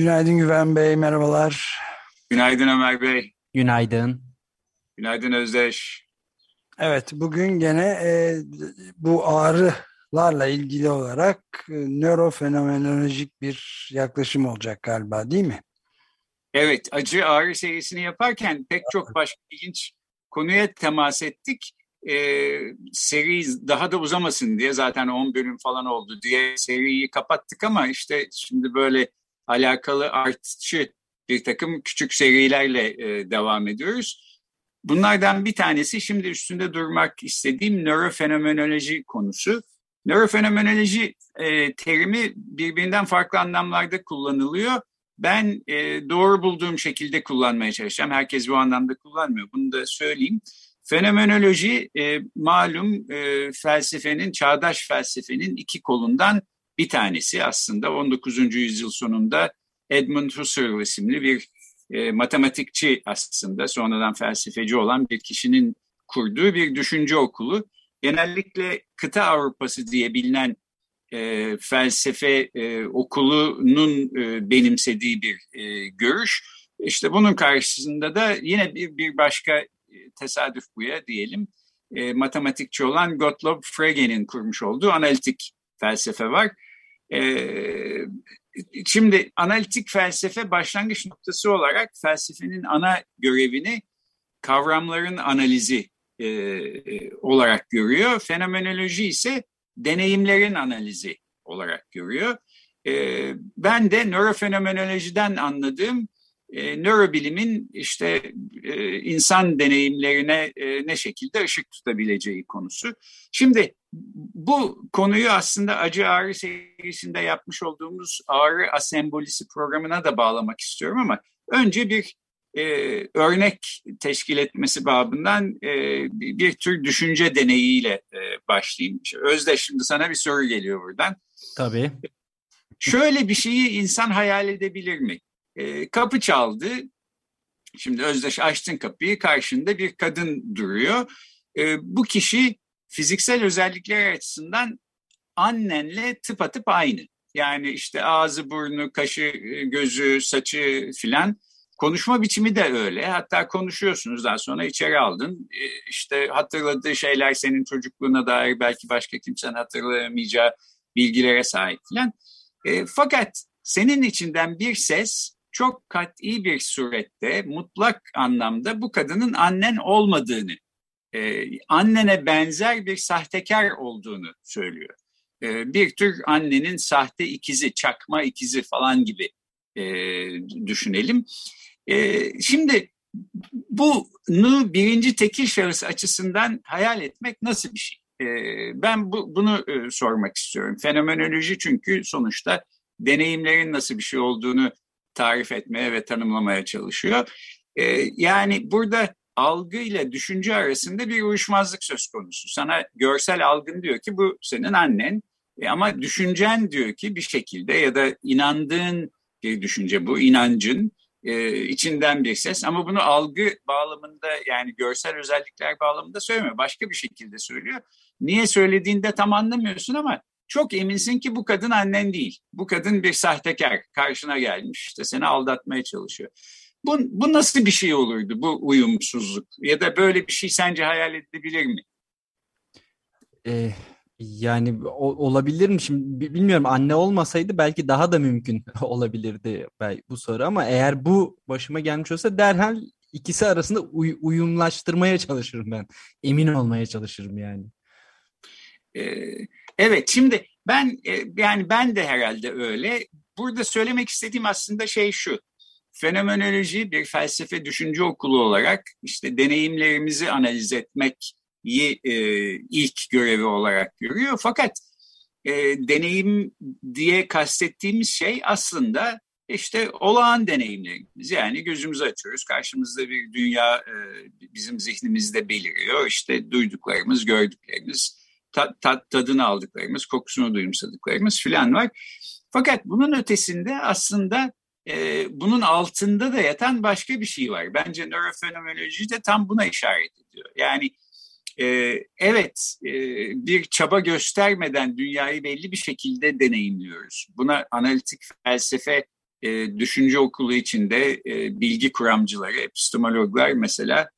Günaydın Güven Bey, merhabalar. Günaydın Ömer Bey. Günaydın. Günaydın Özdeş. Evet, bugün gene e, bu ağrılarla ilgili olarak e, nörofenomenolojik bir yaklaşım olacak galiba değil mi? Evet, acı ağrı serisini yaparken pek çok başka ilginç konuya temas ettik. Ee, seri daha da uzamasın diye zaten 10 bölüm falan oldu diye seriyi kapattık ama işte şimdi böyle alakalı artçı bir takım küçük serilerle e, devam ediyoruz. Bunlardan bir tanesi şimdi üstünde durmak istediğim nörofenomenoloji konusu. Nörofenomenoloji e, terimi birbirinden farklı anlamlarda kullanılıyor. Ben e, doğru bulduğum şekilde kullanmaya çalışacağım. Herkes bu anlamda kullanmıyor. Bunu da söyleyeyim. Fenomenoloji e, malum e, felsefenin, çağdaş felsefenin iki kolundan bir tanesi aslında 19. yüzyıl sonunda Edmund Husserl isimli bir e, matematikçi aslında sonradan felsefeci olan bir kişinin kurduğu bir düşünce okulu. Genellikle kıta Avrupası diye bilinen e, felsefe e, okulunun e, benimsediği bir e, görüş. İşte bunun karşısında da yine bir, bir başka e, tesadüf buya diyelim e, matematikçi olan Gottlob Frege'nin kurmuş olduğu analitik felsefe var. E, şimdi analitik felsefe başlangıç noktası olarak felsefenin ana görevini kavramların analizi e, olarak görüyor. Fenomenoloji ise deneyimlerin analizi olarak görüyor. E, ben de nörofenomenolojiden anladığım e, nörobilimin işte e, insan deneyimlerine e, ne şekilde ışık tutabileceği konusu. Şimdi bu konuyu aslında acı ağrı serisinde yapmış olduğumuz ağrı asembolisi programına da bağlamak istiyorum ama önce bir e, örnek teşkil etmesi babından e, bir, tür düşünce deneyiyle e, başlayayım. Özde şimdi sana bir soru geliyor buradan. Tabii. Şöyle bir şeyi insan hayal edebilir mi? E, kapı çaldı. Şimdi Özdeş açtın kapıyı karşında bir kadın duruyor. E, bu kişi fiziksel özellikler açısından annenle tıpatıp aynı. Yani işte ağzı, burnu, kaşı, gözü, saçı filan. Konuşma biçimi de öyle. Hatta konuşuyorsunuz daha sonra içeri aldın. E, işte hatırladığı şeyler senin çocukluğuna dair belki başka kimsenin hatırlayamayacağı bilgilere sahip filan. E, fakat senin içinden bir ses çok kat'i bir surette mutlak anlamda bu kadının annen olmadığını, e, annene benzer bir sahtekar olduğunu söylüyor. E, bir tür annenin sahte ikizi, çakma ikizi falan gibi e, düşünelim. E, şimdi bunu birinci tekil şahıs açısından hayal etmek nasıl bir şey? E, ben bu, bunu e, sormak istiyorum. Fenomenoloji çünkü sonuçta deneyimlerin nasıl bir şey olduğunu tarif etmeye ve tanımlamaya çalışıyor. E, yani burada algı ile düşünce arasında bir uyuşmazlık söz konusu. Sana görsel algın diyor ki bu senin annen e, ama düşüncen diyor ki bir şekilde ya da inandığın bir düşünce bu inancın e, içinden bir ses ama bunu algı bağlamında yani görsel özellikler bağlamında söylemiyor. Başka bir şekilde söylüyor. Niye söylediğinde tam anlamıyorsun ama çok eminsin ki bu kadın annen değil. Bu kadın bir sahtekar karşına gelmiş işte seni aldatmaya çalışıyor. Bu, bu nasıl bir şey olurdu bu uyumsuzluk ya da böyle bir şey sence hayal edilebilir mi? Ee, yani o, olabilir mi şimdi bilmiyorum anne olmasaydı belki daha da mümkün olabilirdi bu soru ama eğer bu başıma gelmiş olsa derhal ikisi arasında uy, uyumlaştırmaya çalışırım ben. Emin olmaya çalışırım yani. Ee, evet şimdi ben e, yani ben de herhalde öyle. Burada söylemek istediğim aslında şey şu. Fenomenoloji bir felsefe düşünce okulu olarak işte deneyimlerimizi analiz etmek e, ilk görevi olarak görüyor. Fakat e, deneyim diye kastettiğimiz şey aslında işte olağan deneyimlerimiz. Yani gözümüzü açıyoruz. Karşımızda bir dünya e, bizim zihnimizde beliriyor. İşte duyduklarımız, gördüklerimiz, tat, tat, tadını aldıklarımız, kokusunu duyumsadıklarımız filan var. Fakat bunun ötesinde aslında e, bunun altında da yatan başka bir şey var. Bence nörofenomenoloji de tam buna işaret ediyor. Yani e, evet e, bir çaba göstermeden dünyayı belli bir şekilde deneyimliyoruz. Buna analitik felsefe e, düşünce okulu içinde e, bilgi kuramcıları, epistemologlar mesela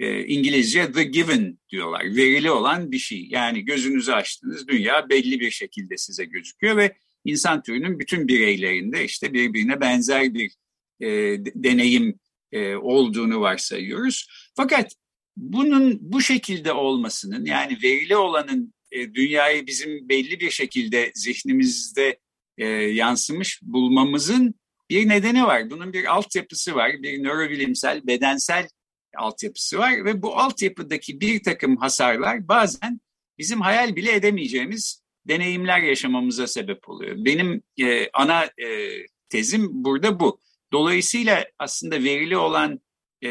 e, İngilizce the given diyorlar. Verili olan bir şey. Yani gözünüzü açtınız dünya belli bir şekilde size gözüküyor ve insan türünün bütün bireylerinde işte birbirine benzer bir e, deneyim e, olduğunu varsayıyoruz. Fakat bunun bu şekilde olmasının yani verili olanın e, dünyayı bizim belli bir şekilde zihnimizde e, yansımış bulmamızın bir nedeni var. Bunun bir altyapısı var. Bir nörobilimsel, bedensel altyapısı var ve bu altyapıdaki bir takım hasarlar bazen bizim hayal bile edemeyeceğimiz deneyimler yaşamamıza sebep oluyor. Benim e, ana e, tezim burada bu. Dolayısıyla aslında verili olan e,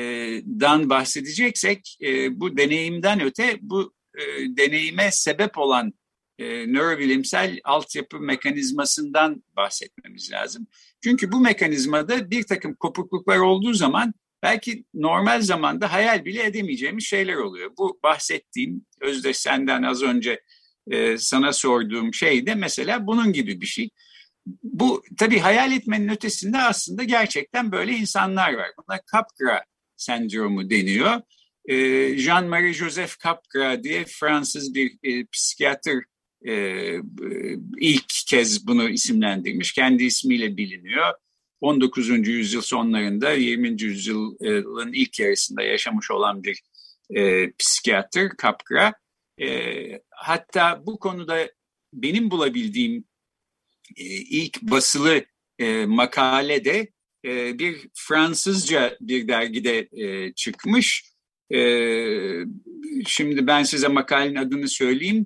dan bahsedeceksek e, bu deneyimden öte bu e, deneyime sebep olan e, nörobilimsel altyapı mekanizmasından bahsetmemiz lazım. Çünkü bu mekanizmada bir takım kopukluklar olduğu zaman belki normal zamanda hayal bile edemeyeceğimiz şeyler oluyor. Bu bahsettiğim Özdeş senden az önce e, sana sorduğum şey de mesela bunun gibi bir şey. Bu tabii hayal etmenin ötesinde aslında gerçekten böyle insanlar var. Buna Capgras sendromu deniyor. E, Jean-Marie Joseph Capgras diye Fransız bir e, psikiyatr e, ilk kez bunu isimlendirmiş. Kendi ismiyle biliniyor. 19. yüzyıl sonlarında 20. yüzyılın ilk yarısında yaşamış olan bir e, psikiyatr Capgras. E, hatta bu konuda benim bulabildiğim e, ilk basılı e, makalede e, bir Fransızca bir dergide e, çıkmış. E, şimdi ben size makalenin adını söyleyeyim.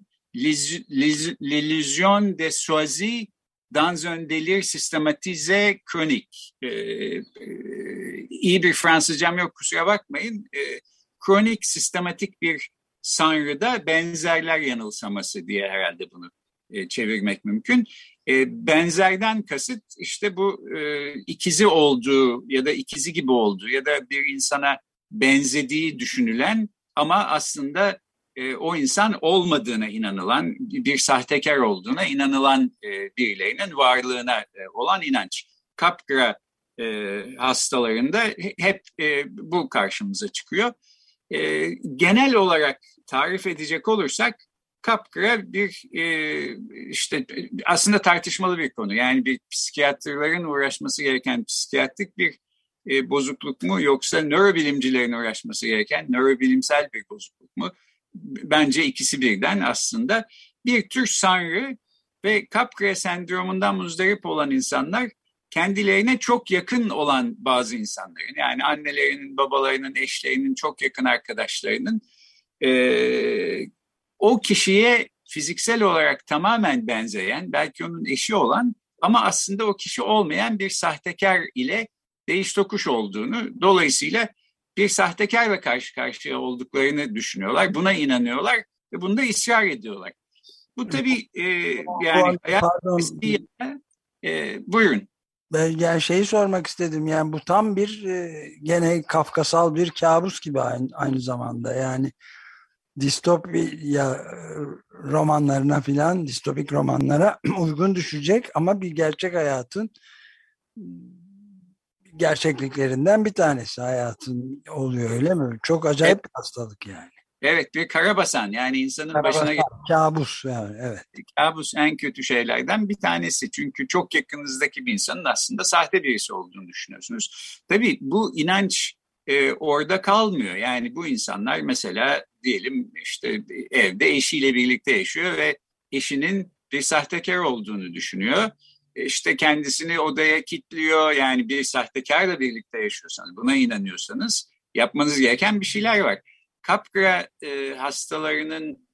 L'illusion de soisi dans un délire systématisé chronique. E, e, bir Fransızcam yok kusura bakmayın. E, kronik, sistematik bir sanrıda benzerler yanılsaması diye herhalde bunu e, çevirmek mümkün. E, benzerden kasıt işte bu e, ikizi olduğu ya da ikizi gibi olduğu ya da bir insana benzediği düşünülen ama aslında e, o insan olmadığına inanılan, bir sahtekar olduğuna inanılan e, varlığına e, olan inanç. Capgras e, hastalarında hep bu karşımıza çıkıyor. Genel olarak tarif edecek olursak Capgras bir işte aslında tartışmalı bir konu. Yani bir psikiyatrların uğraşması gereken psikiyatrik bir bozukluk mu yoksa nörobilimcilerin uğraşması gereken nörobilimsel bir bozukluk mu? Bence ikisi birden aslında. Bir tür sanrı ve Capgras sendromundan muzdarip olan insanlar kendilerine çok yakın olan bazı insanların yani annelerinin, babalarının, eşlerinin, çok yakın arkadaşlarının e, o kişiye fiziksel olarak tamamen benzeyen, belki onun eşi olan ama aslında o kişi olmayan bir sahtekar ile değiş tokuş olduğunu, dolayısıyla bir sahtekarla karşı karşıya olduklarını düşünüyorlar. Buna inanıyorlar ve bunda ısrar ediyorlar. Bu tabii e, yani hayat e, buyurun. Ben yani şeyi sormak istedim yani bu tam bir e, gene kafkasal bir kabus gibi aynı, aynı zamanda yani distopya romanlarına filan distopik romanlara uygun düşecek ama bir gerçek hayatın gerçekliklerinden bir tanesi hayatın oluyor öyle mi? Çok acayip evet. bir hastalık yani. Evet bir karabasan yani insanın karabasan, başına gelen kabus yani evet. Kabus en kötü şeylerden bir tanesi. Çünkü çok yakınızdaki bir insanın aslında sahte birisi olduğunu düşünüyorsunuz. Tabii bu inanç e, orada kalmıyor. Yani bu insanlar mesela diyelim işte evde eşiyle birlikte yaşıyor ve eşinin bir sahtekar olduğunu düşünüyor. İşte kendisini odaya kilitliyor. Yani bir sahtekarla birlikte yaşıyorsanız, buna inanıyorsanız yapmanız gereken bir şeyler var. Kapkra e, hastalarının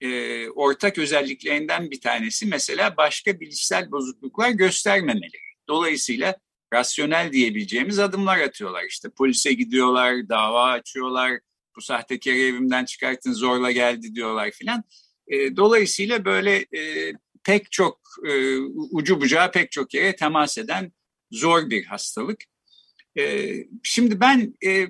e, ortak özelliklerinden bir tanesi mesela başka bilişsel bozukluklar göstermemeleri. Dolayısıyla rasyonel diyebileceğimiz adımlar atıyorlar. İşte polise gidiyorlar, dava açıyorlar, bu sahtekarı evimden çıkartın zorla geldi diyorlar filan. E, dolayısıyla böyle e, pek çok e, ucu bucağı pek çok yere temas eden zor bir hastalık. E, şimdi ben e,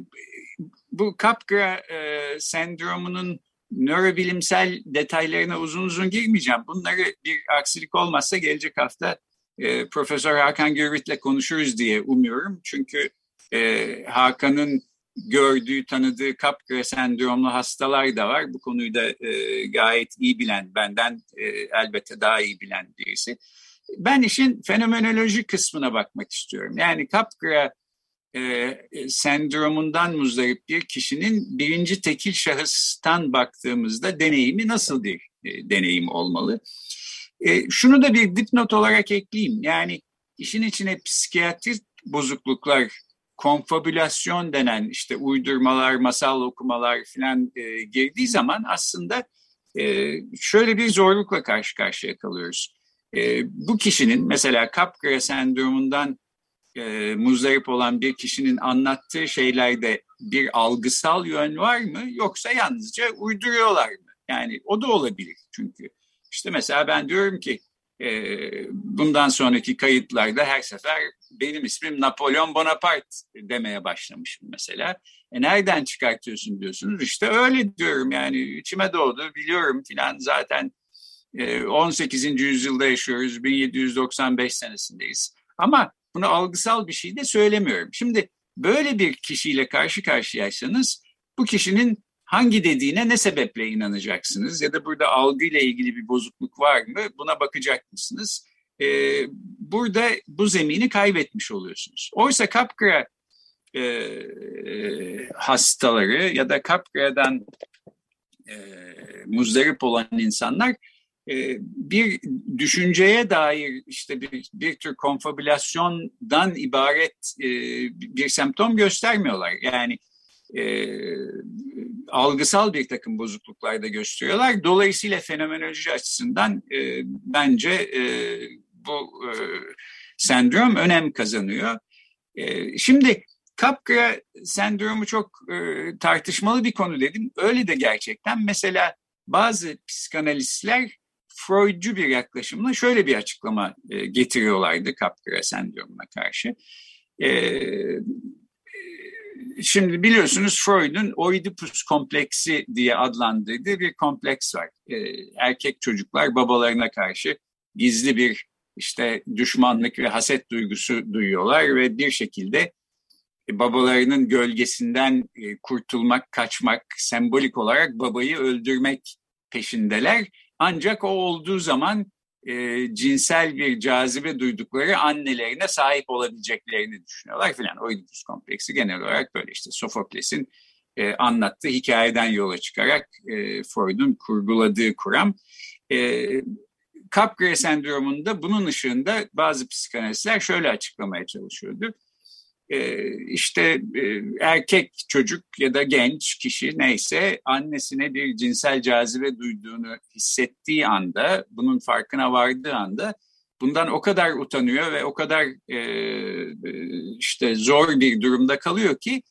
bu Capgras e, sendromunun nörobilimsel detaylarına uzun uzun girmeyeceğim. Bunları bir aksilik olmazsa gelecek hafta e, Profesör Hakan Gürvit'le konuşuruz diye umuyorum. Çünkü e, Hakan'ın gördüğü, tanıdığı Capgras sendromlu hastalar da var. Bu konuyu da e, gayet iyi bilen, benden e, elbette daha iyi bilen birisi. Ben işin fenomenoloji kısmına bakmak istiyorum. Yani Capgras e, sendromundan muzdarip bir kişinin birinci tekil şahıstan baktığımızda deneyimi nasıl bir e, deneyim olmalı? E, şunu da bir dipnot olarak ekleyeyim. Yani işin içine psikiyatrik bozukluklar, konfabülasyon denen işte uydurmalar, masal okumalar falan e, girdiği zaman aslında e, şöyle bir zorlukla karşı karşıya kalıyoruz. E, bu kişinin mesela Capgras sendromundan e, muzdarip olan bir kişinin anlattığı şeylerde bir algısal yön var mı yoksa yalnızca uyduruyorlar mı? Yani o da olabilir çünkü. İşte mesela ben diyorum ki e, bundan sonraki kayıtlarda her sefer benim ismim Napolyon Bonaparte demeye başlamışım mesela. E nereden çıkartıyorsun diyorsunuz. İşte öyle diyorum yani içime doğdu biliyorum filan zaten e, 18. yüzyılda yaşıyoruz 1795 senesindeyiz. Ama bunu algısal bir şey de söylemiyorum. Şimdi böyle bir kişiyle karşı karşıyaysanız bu kişinin hangi dediğine ne sebeple inanacaksınız ya da burada algıyla ilgili bir bozukluk var mı buna bakacak mısınız? Ee, burada bu zemini kaybetmiş oluyorsunuz. Oysa Capgras e, hastaları ya da Capgras'dan e, muzdarip olan insanlar e, bir düşünceye dair işte bir, bir tür konfabülasyondan ibaret e, bir semptom göstermiyorlar. Yani e, algısal bir takım bozukluklar da gösteriyorlar. Dolayısıyla fenomenoloji açısından e, bence e, bu e, sendrom önem kazanıyor. E, şimdi Capgras sendromu çok e, tartışmalı bir konu dedim. Öyle de gerçekten. Mesela bazı psikanalistler Freudcu bir yaklaşımla şöyle bir açıklama e, getiriyorlardı Capgras sendromuna karşı. E, şimdi biliyorsunuz Freud'un Oedipus kompleksi diye adlandırdığı bir kompleks var. E, erkek çocuklar babalarına karşı gizli bir işte düşmanlık ve haset duygusu duyuyorlar ve bir şekilde babalarının gölgesinden e, kurtulmak, kaçmak, sembolik olarak babayı öldürmek peşindeler ancak o olduğu zaman e, cinsel bir cazibe duydukları annelerine sahip olabileceklerini düşünüyorlar filan. Oedipus kompleksi genel olarak böyle işte Sofokles'in e, anlattığı hikayeden yola çıkarak e, Freud'un kurguladığı kuram. E, Capgras sendromunda bunun ışığında bazı psikanalistler şöyle açıklamaya çalışıyordu e, işte e, erkek çocuk ya da genç kişi neyse annesine bir cinsel cazibe duyduğunu hissettiği anda, bunun farkına vardığı anda bundan o kadar utanıyor ve o kadar e, işte zor bir durumda kalıyor ki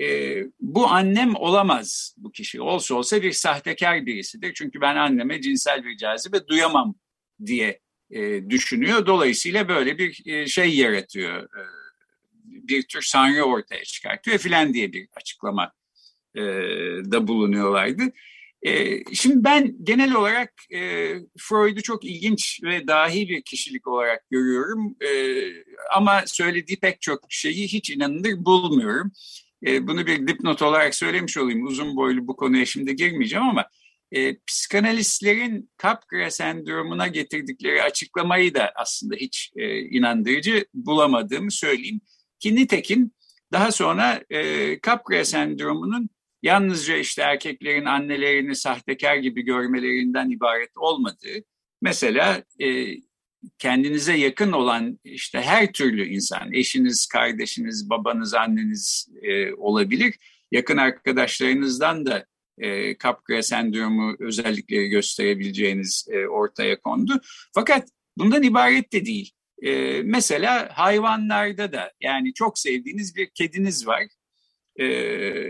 e, bu annem olamaz bu kişi. Olsa olsa bir sahtekar birisidir. Çünkü ben anneme cinsel bir cazibe duyamam diye e, düşünüyor. Dolayısıyla böyle bir e, şey yaratıyor. E, bir tür sanrı ortaya çıkartıyor filan diye bir açıklama e, da bulunuyorlardı. E, şimdi ben genel olarak e, Freud'u çok ilginç ve dahi bir kişilik olarak görüyorum. E, ama söylediği pek çok şeyi hiç inanılır bulmuyorum. E, bunu bir dipnot olarak söylemiş olayım. Uzun boylu bu konuya şimdi girmeyeceğim ama e, psikanalistlerin Capgras sendromuna getirdikleri açıklamayı da aslında hiç e, inandırıcı bulamadığımı söyleyeyim. Ki nitekim daha sonra e, Capgras sendromunun yalnızca işte erkeklerin annelerini sahtekar gibi görmelerinden ibaret olmadığı, mesela e, kendinize yakın olan işte her türlü insan, eşiniz, kardeşiniz, babanız, anneniz e, olabilir. Yakın arkadaşlarınızdan da e, Capgras sendromu özellikleri gösterebileceğiniz e, ortaya kondu. Fakat bundan ibaret de değil. E, mesela hayvanlarda da yani çok sevdiğiniz bir kediniz var e,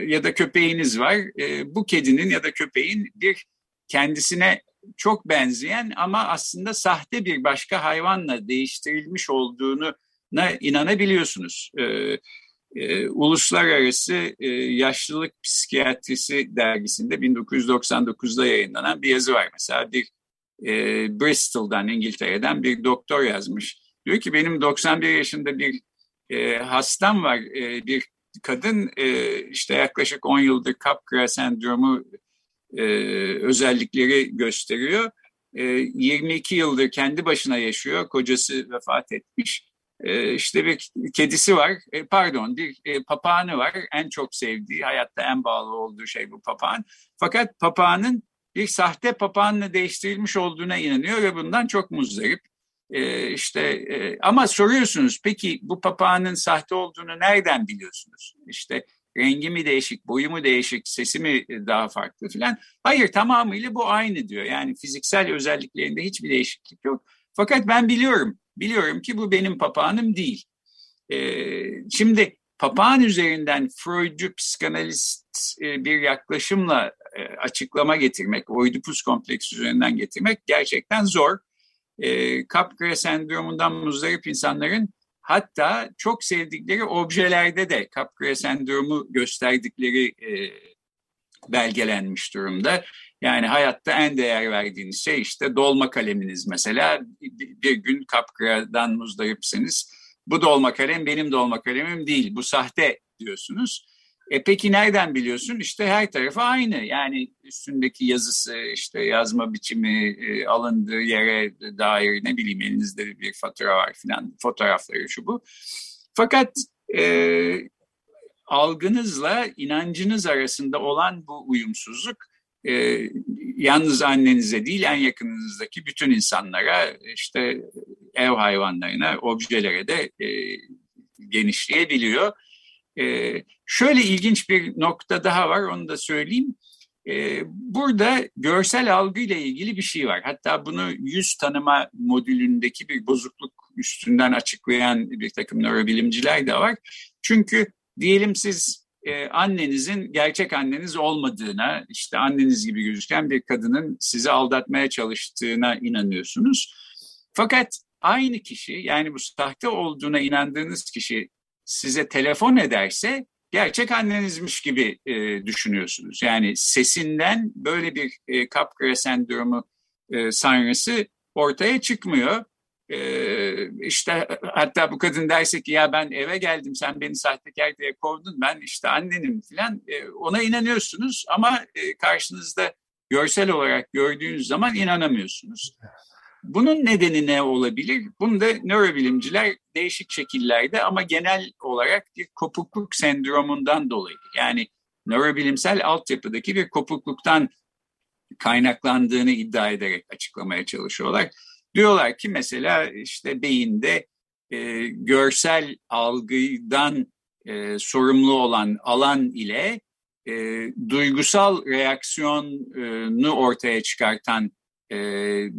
ya da köpeğiniz var. E, bu kedinin ya da köpeğin bir kendisine çok benzeyen ama aslında sahte bir başka hayvanla değiştirilmiş olduğunu inanabiliyorsunuz. E, e, Uluslararası e, Yaşlılık Psikiyatrisi dergisinde 1999'da yayınlanan bir yazı var. Mesela bir e, Bristol'dan, İngiltere'den bir doktor yazmış. Diyor ki benim 91 yaşında bir e, hastam var, e, bir kadın e, işte yaklaşık 10 yıldır Capgras sendromu e, özellikleri gösteriyor. E, 22 yıldır kendi başına yaşıyor, kocası vefat etmiş. E, işte bir kedisi var, e, pardon bir e, papağanı var. En çok sevdiği, hayatta en bağlı olduğu şey bu papağan. Fakat papağanın bir sahte papağanla değiştirilmiş olduğuna inanıyor ve bundan çok muzdarip. E, işte e, ama soruyorsunuz peki bu papağanın sahte olduğunu nereden biliyorsunuz? İşte rengi mi değişik, boyu mu değişik, sesi mi daha farklı filan. Hayır tamamıyla bu aynı diyor. Yani fiziksel özelliklerinde hiçbir değişiklik yok. Fakat ben biliyorum, biliyorum ki bu benim papağanım değil. Ee, şimdi papağan üzerinden Freudcu psikanalist e, bir yaklaşımla e, açıklama getirmek, Oidipus kompleksi üzerinden getirmek gerçekten zor. E, Capgras sendromundan muzdarip insanların hatta çok sevdikleri objelerde de Capgras sendromu gösterdikleri e, belgelenmiş durumda. Yani hayatta en değer verdiğiniz şey işte dolma kaleminiz mesela. Bir gün Capgra'dan muzdaripseniz bu dolma kalem benim dolma kalemim değil bu sahte diyorsunuz. E peki nereden biliyorsun? İşte her tarafı aynı. Yani üstündeki yazısı, işte yazma biçimi, e, alındığı yere dair ne bileyim elinizde bir fatura var filan, fotoğrafları şu bu. Fakat e, algınızla inancınız arasında olan bu uyumsuzluk e, yalnız annenize değil en yakınınızdaki bütün insanlara işte ev hayvanlarına, objelere de e, genişleyebiliyor. E, şöyle ilginç bir nokta daha var onu da söyleyeyim. E, burada görsel algıyla ilgili bir şey var. Hatta bunu yüz tanıma modülündeki bir bozukluk üstünden açıklayan bir takım nörobilimciler de var. Çünkü diyelim siz e, annenizin gerçek anneniz olmadığına, işte anneniz gibi gözüken bir kadının sizi aldatmaya çalıştığına inanıyorsunuz. Fakat aynı kişi yani bu sahte olduğuna inandığınız kişi size telefon ederse gerçek annenizmiş gibi e, düşünüyorsunuz. Yani sesinden böyle bir e, Capgras sendromu e, sanrısı ortaya çıkmıyor. E, işte hatta bu kadın derse ki ya ben eve geldim sen beni sahtekar diye kovdun ben işte annenim falan e, ona inanıyorsunuz ama e, karşınızda görsel olarak gördüğünüz zaman inanamıyorsunuz. Bunun nedeni ne olabilir? Bunu da nörobilimciler değişik şekillerde ama genel olarak bir kopukluk sendromundan dolayı yani nörobilimsel altyapıdaki bir kopukluktan kaynaklandığını iddia ederek açıklamaya çalışıyorlar. Diyorlar ki mesela işte beyinde e, görsel algıdan e, sorumlu olan alan ile e, duygusal reaksiyonu ortaya çıkartan e,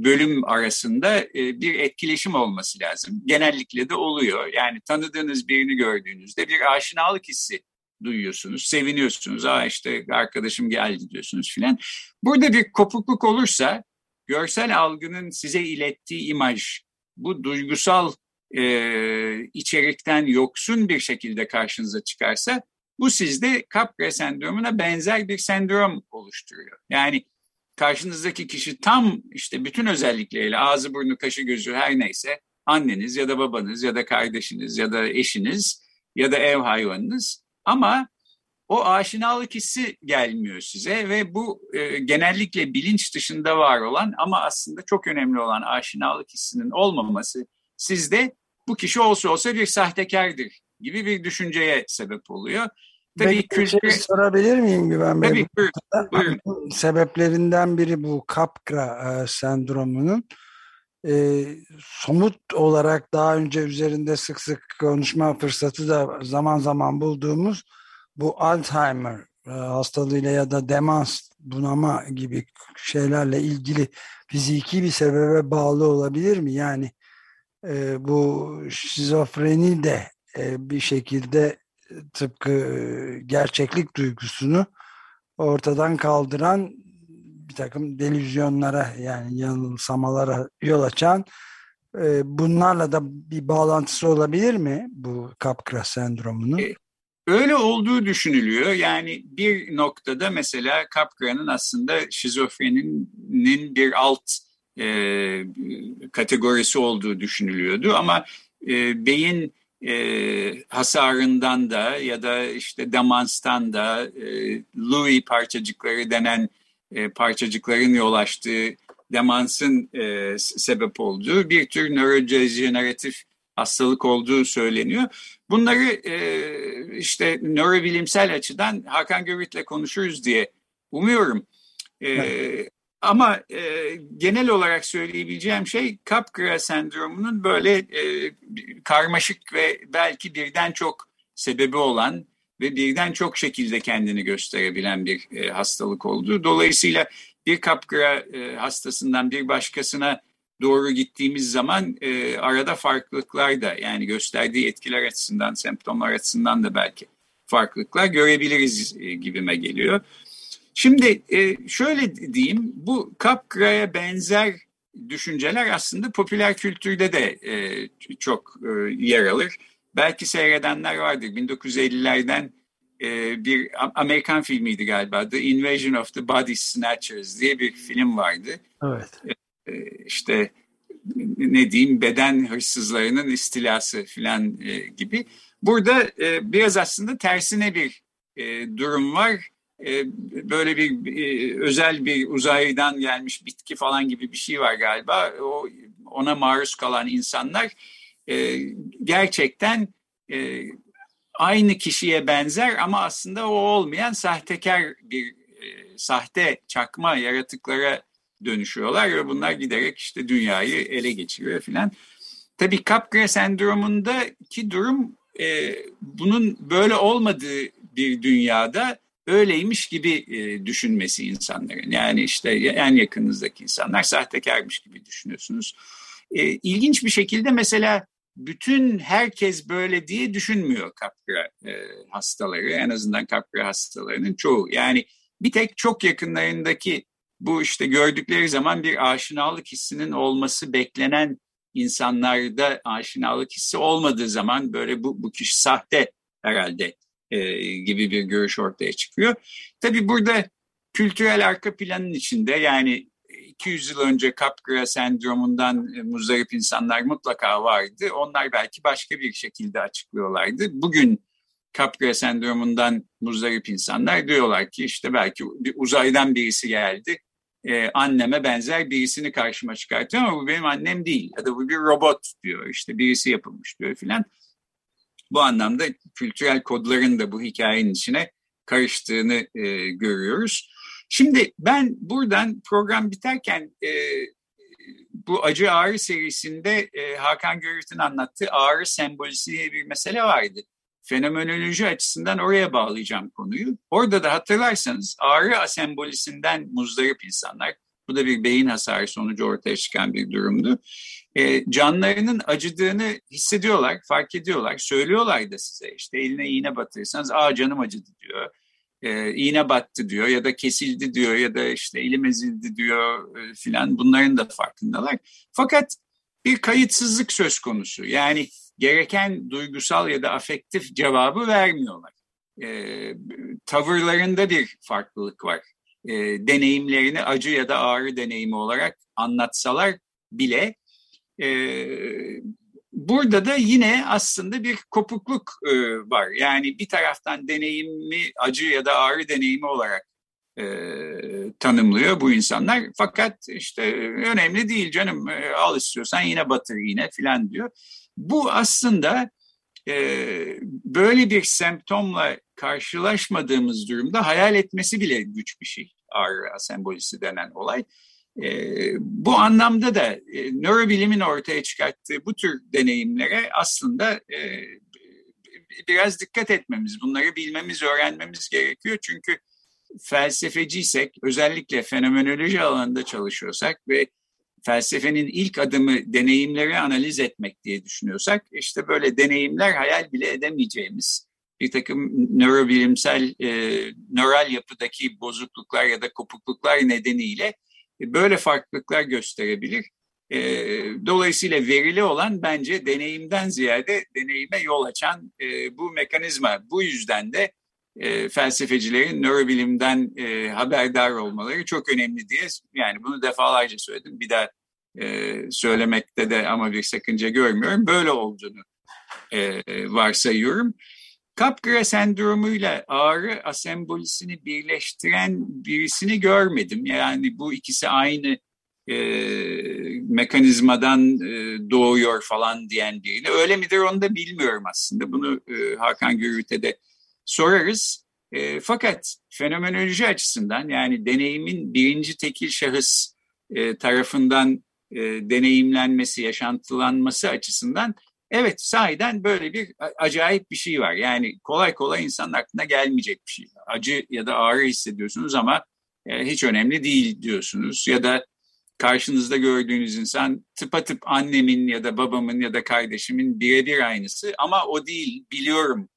bölüm arasında e, bir etkileşim olması lazım. Genellikle de oluyor. Yani tanıdığınız birini gördüğünüzde bir aşinalık hissi duyuyorsunuz, seviniyorsunuz. Aa işte arkadaşım geldi diyorsunuz filan. Burada bir kopukluk olursa görsel algının size ilettiği imaj bu duygusal e, içerikten yoksun bir şekilde karşınıza çıkarsa bu sizde Capgras sendromuna benzer bir sendrom oluşturuyor. Yani karşınızdaki kişi tam işte bütün özellikleriyle ağzı burnu kaşı gözü her neyse anneniz ya da babanız ya da kardeşiniz ya da eşiniz ya da ev hayvanınız ama o aşinalık hissi gelmiyor size ve bu e, genellikle bilinç dışında var olan ama aslında çok önemli olan aşinalık hissinin olmaması sizde bu kişi olsa olsa bir sahtekardır gibi bir düşünceye sebep oluyor. Tabii Peki, kültür... şey sorabilir miyim Güven Bey? Tabii buyurun. Sebeplerinden biri bu Capgras e, sendromunun e, somut olarak daha önce üzerinde sık sık konuşma fırsatı da zaman zaman bulduğumuz bu Alzheimer e, hastalığıyla ya da demans, bunama gibi şeylerle ilgili fiziki bir sebebe bağlı olabilir mi? Yani e, bu şizofreni de e, bir şekilde tıpkı gerçeklik duygusunu ortadan kaldıran bir takım delüzyonlara yani yanılsamalara yol açan e, bunlarla da bir bağlantısı olabilir mi bu Capgras sendromunun? Öyle olduğu düşünülüyor. Yani bir noktada mesela Capgra'nın aslında şizofreninin bir alt e, kategorisi olduğu düşünülüyordu. Ama e, beyin e, hasarından da ya da işte demanstan da e, Louis parçacıkları denen e, parçacıkların yol açtığı demansın e, sebep olduğu bir tür nörodejeneratif hastalık olduğu söyleniyor. Bunları e, işte nörobilimsel açıdan Hakan Gürvit'le konuşuruz diye umuyorum. E, evet. Ama e, genel olarak söyleyebileceğim şey Capgras sendromunun böyle e, karmaşık ve belki birden çok sebebi olan ve birden çok şekilde kendini gösterebilen bir e, hastalık olduğu. Dolayısıyla bir Capgras e, hastasından bir başkasına doğru gittiğimiz zaman e, arada farklılıklar da yani gösterdiği etkiler açısından, semptomlar açısından da belki farklılıklar görebiliriz e, gibime geliyor. Şimdi e, şöyle diyeyim, bu Capgra'ya benzer düşünceler aslında popüler kültürde de e, çok e, yer alır. Belki seyredenler vardır. 1950'lerden e, bir Amerikan filmiydi galiba. The Invasion of the Body Snatchers diye bir film vardı. Evet. E, işte ne diyeyim beden hırsızlarının istilası filan e, gibi. Burada e, biraz aslında tersine bir e, durum var. E, böyle bir e, özel bir uzaydan gelmiş bitki falan gibi bir şey var galiba. O ona maruz kalan insanlar e, gerçekten aynı kişiye benzer ama aslında o olmayan sahtekar bir sahte çakma yaratıklara dönüşüyorlar ve bunlar giderek işte dünyayı ele geçiriyor filan. Tabii Capgras sendromundaki durum e, bunun böyle olmadığı bir dünyada öyleymiş gibi e, düşünmesi insanların. Yani işte en yakınızdaki insanlar sahtekarmış gibi düşünüyorsunuz. E, ilginç bir şekilde mesela bütün herkes böyle diye düşünmüyor kapra e, hastaları. En azından kapra hastalarının çoğu. Yani bir tek çok yakınlarındaki bu işte gördükleri zaman bir aşinalık hissinin olması beklenen insanlarda aşinalık hissi olmadığı zaman böyle bu, bu kişi sahte herhalde e, gibi bir görüş ortaya çıkıyor. Tabii burada kültürel arka planın içinde yani 200 yıl önce Capgras sendromundan e, muzdarip insanlar mutlaka vardı. Onlar belki başka bir şekilde açıklıyorlardı. Bugün Capgras sendromundan muzdarip insanlar diyorlar ki işte belki uzaydan birisi geldi. Ee, anneme benzer birisini karşıma çıkartıyor ama bu benim annem değil. Ya da bu bir robot diyor işte birisi yapılmış diyor filan. Bu anlamda kültürel kodların da bu hikayenin içine karıştığını e, görüyoruz. Şimdi ben buradan program biterken e, bu acı ağrı serisinde e, Hakan Görüt'ün anlattığı ağrı sembolisi diye bir mesele vardı. Fenomenoloji açısından oraya bağlayacağım konuyu. Orada da hatırlarsanız ağrı asembolisinden muzdarip insanlar, bu da bir beyin hasarı sonucu ortaya çıkan bir durumdu. E, canlarının acıdığını hissediyorlar, fark ediyorlar, söylüyorlar da size. İşte eline iğne batırırsanız, aa canım acıdı diyor e, iğne battı diyor ya da kesildi diyor ya da işte elim ezildi diyor e, filan bunların da farkındalar. Fakat bir kayıtsızlık söz konusu yani gereken duygusal ya da afektif cevabı vermiyorlar. E, tavırlarında bir farklılık var. E, deneyimlerini acı ya da ağrı deneyimi olarak anlatsalar bile e, burada da yine aslında bir kopukluk e, var. Yani bir taraftan deneyimi acı ya da ağrı deneyimi olarak e, tanımlıyor bu insanlar. Fakat işte önemli değil canım e, al istiyorsan yine batır yine filan diyor. Bu aslında e, böyle bir semptomla karşılaşmadığımız durumda hayal etmesi bile güç bir şey. Ağrı sembolisi denen olay. E, bu anlamda da e, nörobilimin ortaya çıkarttığı bu tür deneyimlere aslında e, biraz dikkat etmemiz, bunları bilmemiz, öğrenmemiz gerekiyor. Çünkü felsefeciysek, özellikle fenomenoloji alanında çalışıyorsak ve felsefenin ilk adımı deneyimleri analiz etmek diye düşünüyorsak, işte böyle deneyimler hayal bile edemeyeceğimiz bir takım nörobilimsel, e, nöral yapıdaki bozukluklar ya da kopukluklar nedeniyle böyle farklılıklar gösterebilir. E, dolayısıyla verili olan bence deneyimden ziyade deneyime yol açan e, bu mekanizma. Bu yüzden de e, felsefecilerin nörobilimden e, haberdar olmaları çok önemli diye yani bunu defalarca söyledim. Bir daha e, söylemekte de ama bir sakınca görmüyorum. Böyle olduğunu e, varsayıyorum. Capgras sendromuyla ağrı asembolisini birleştiren birisini görmedim. Yani bu ikisi aynı e, mekanizmadan e, doğuyor falan diyen biriyle. Öyle midir onu da bilmiyorum aslında. Bunu e, Hakan Gürüt'e de sorarız. E, fakat fenomenoloji açısından yani deneyimin birinci tekil şahıs e, tarafından e, deneyimlenmesi, yaşantılanması açısından evet sahiden böyle bir acayip bir şey var. Yani kolay kolay insanın aklına gelmeyecek bir şey. Acı ya da ağrı hissediyorsunuz ama e, hiç önemli değil diyorsunuz. Ya da karşınızda gördüğünüz insan tıpatıp annemin ya da babamın ya da kardeşimin birebir aynısı ama o değil biliyorum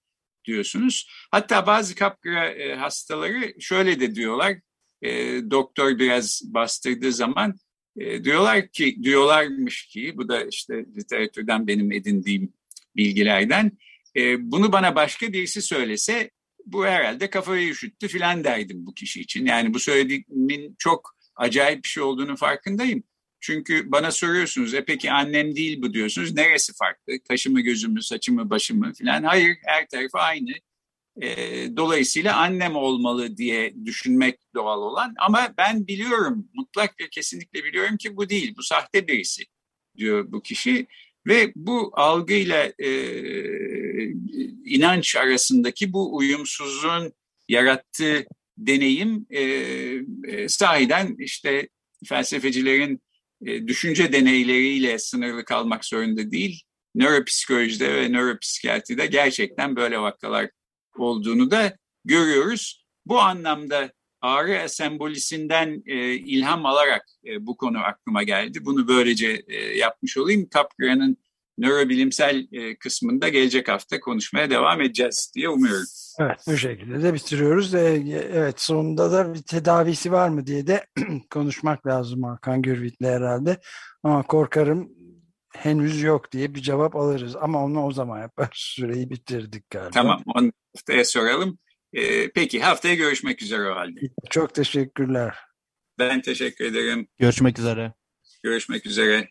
diyorsunuz. Hatta bazı kapkıra e, hastaları şöyle de diyorlar, e, doktor biraz bastırdığı zaman e, diyorlar ki, diyorlarmış ki, bu da işte literatürden benim edindiğim bilgilerden, e, bunu bana başka birisi söylese bu herhalde kafayı üşüttü filan derdim bu kişi için. Yani bu söylediğimin çok acayip bir şey olduğunu farkındayım. Çünkü bana soruyorsunuz, e peki annem değil bu diyorsunuz. Neresi farklı? Kaşımı, gözümü, saçımı, başımı falan. Hayır, her tarafı aynı. E, dolayısıyla annem olmalı diye düşünmek doğal olan. Ama ben biliyorum, mutlak ve kesinlikle biliyorum ki bu değil. Bu sahte birisi diyor bu kişi. Ve bu algıyla e, inanç arasındaki bu uyumsuzluğun yarattığı deneyim e, e, sahiden işte felsefecilerin e, düşünce deneyleriyle sınırlı kalmak zorunda değil. Nöropsikolojide ve nöropsikiyatride gerçekten böyle vakalar olduğunu da görüyoruz. Bu anlamda ağrı sembolisinden e, ilham alarak e, bu konu aklıma geldi. Bunu böylece yapmış olayım. Capgran'ın nörobilimsel e, kısmında gelecek hafta konuşmaya devam edeceğiz diye umuyorum. Evet bu şekilde de bitiriyoruz. Ee, evet sonunda da bir tedavisi var mı diye de konuşmak lazım Hakan Gürvit'le herhalde. Ama korkarım henüz yok diye bir cevap alırız. Ama onu o zaman yapar. Süreyi bitirdik galiba. Tamam onu haftaya soralım. Peki haftaya görüşmek üzere o halde. Çok teşekkürler. Ben teşekkür ederim. Görüşmek üzere. Görüşmek üzere.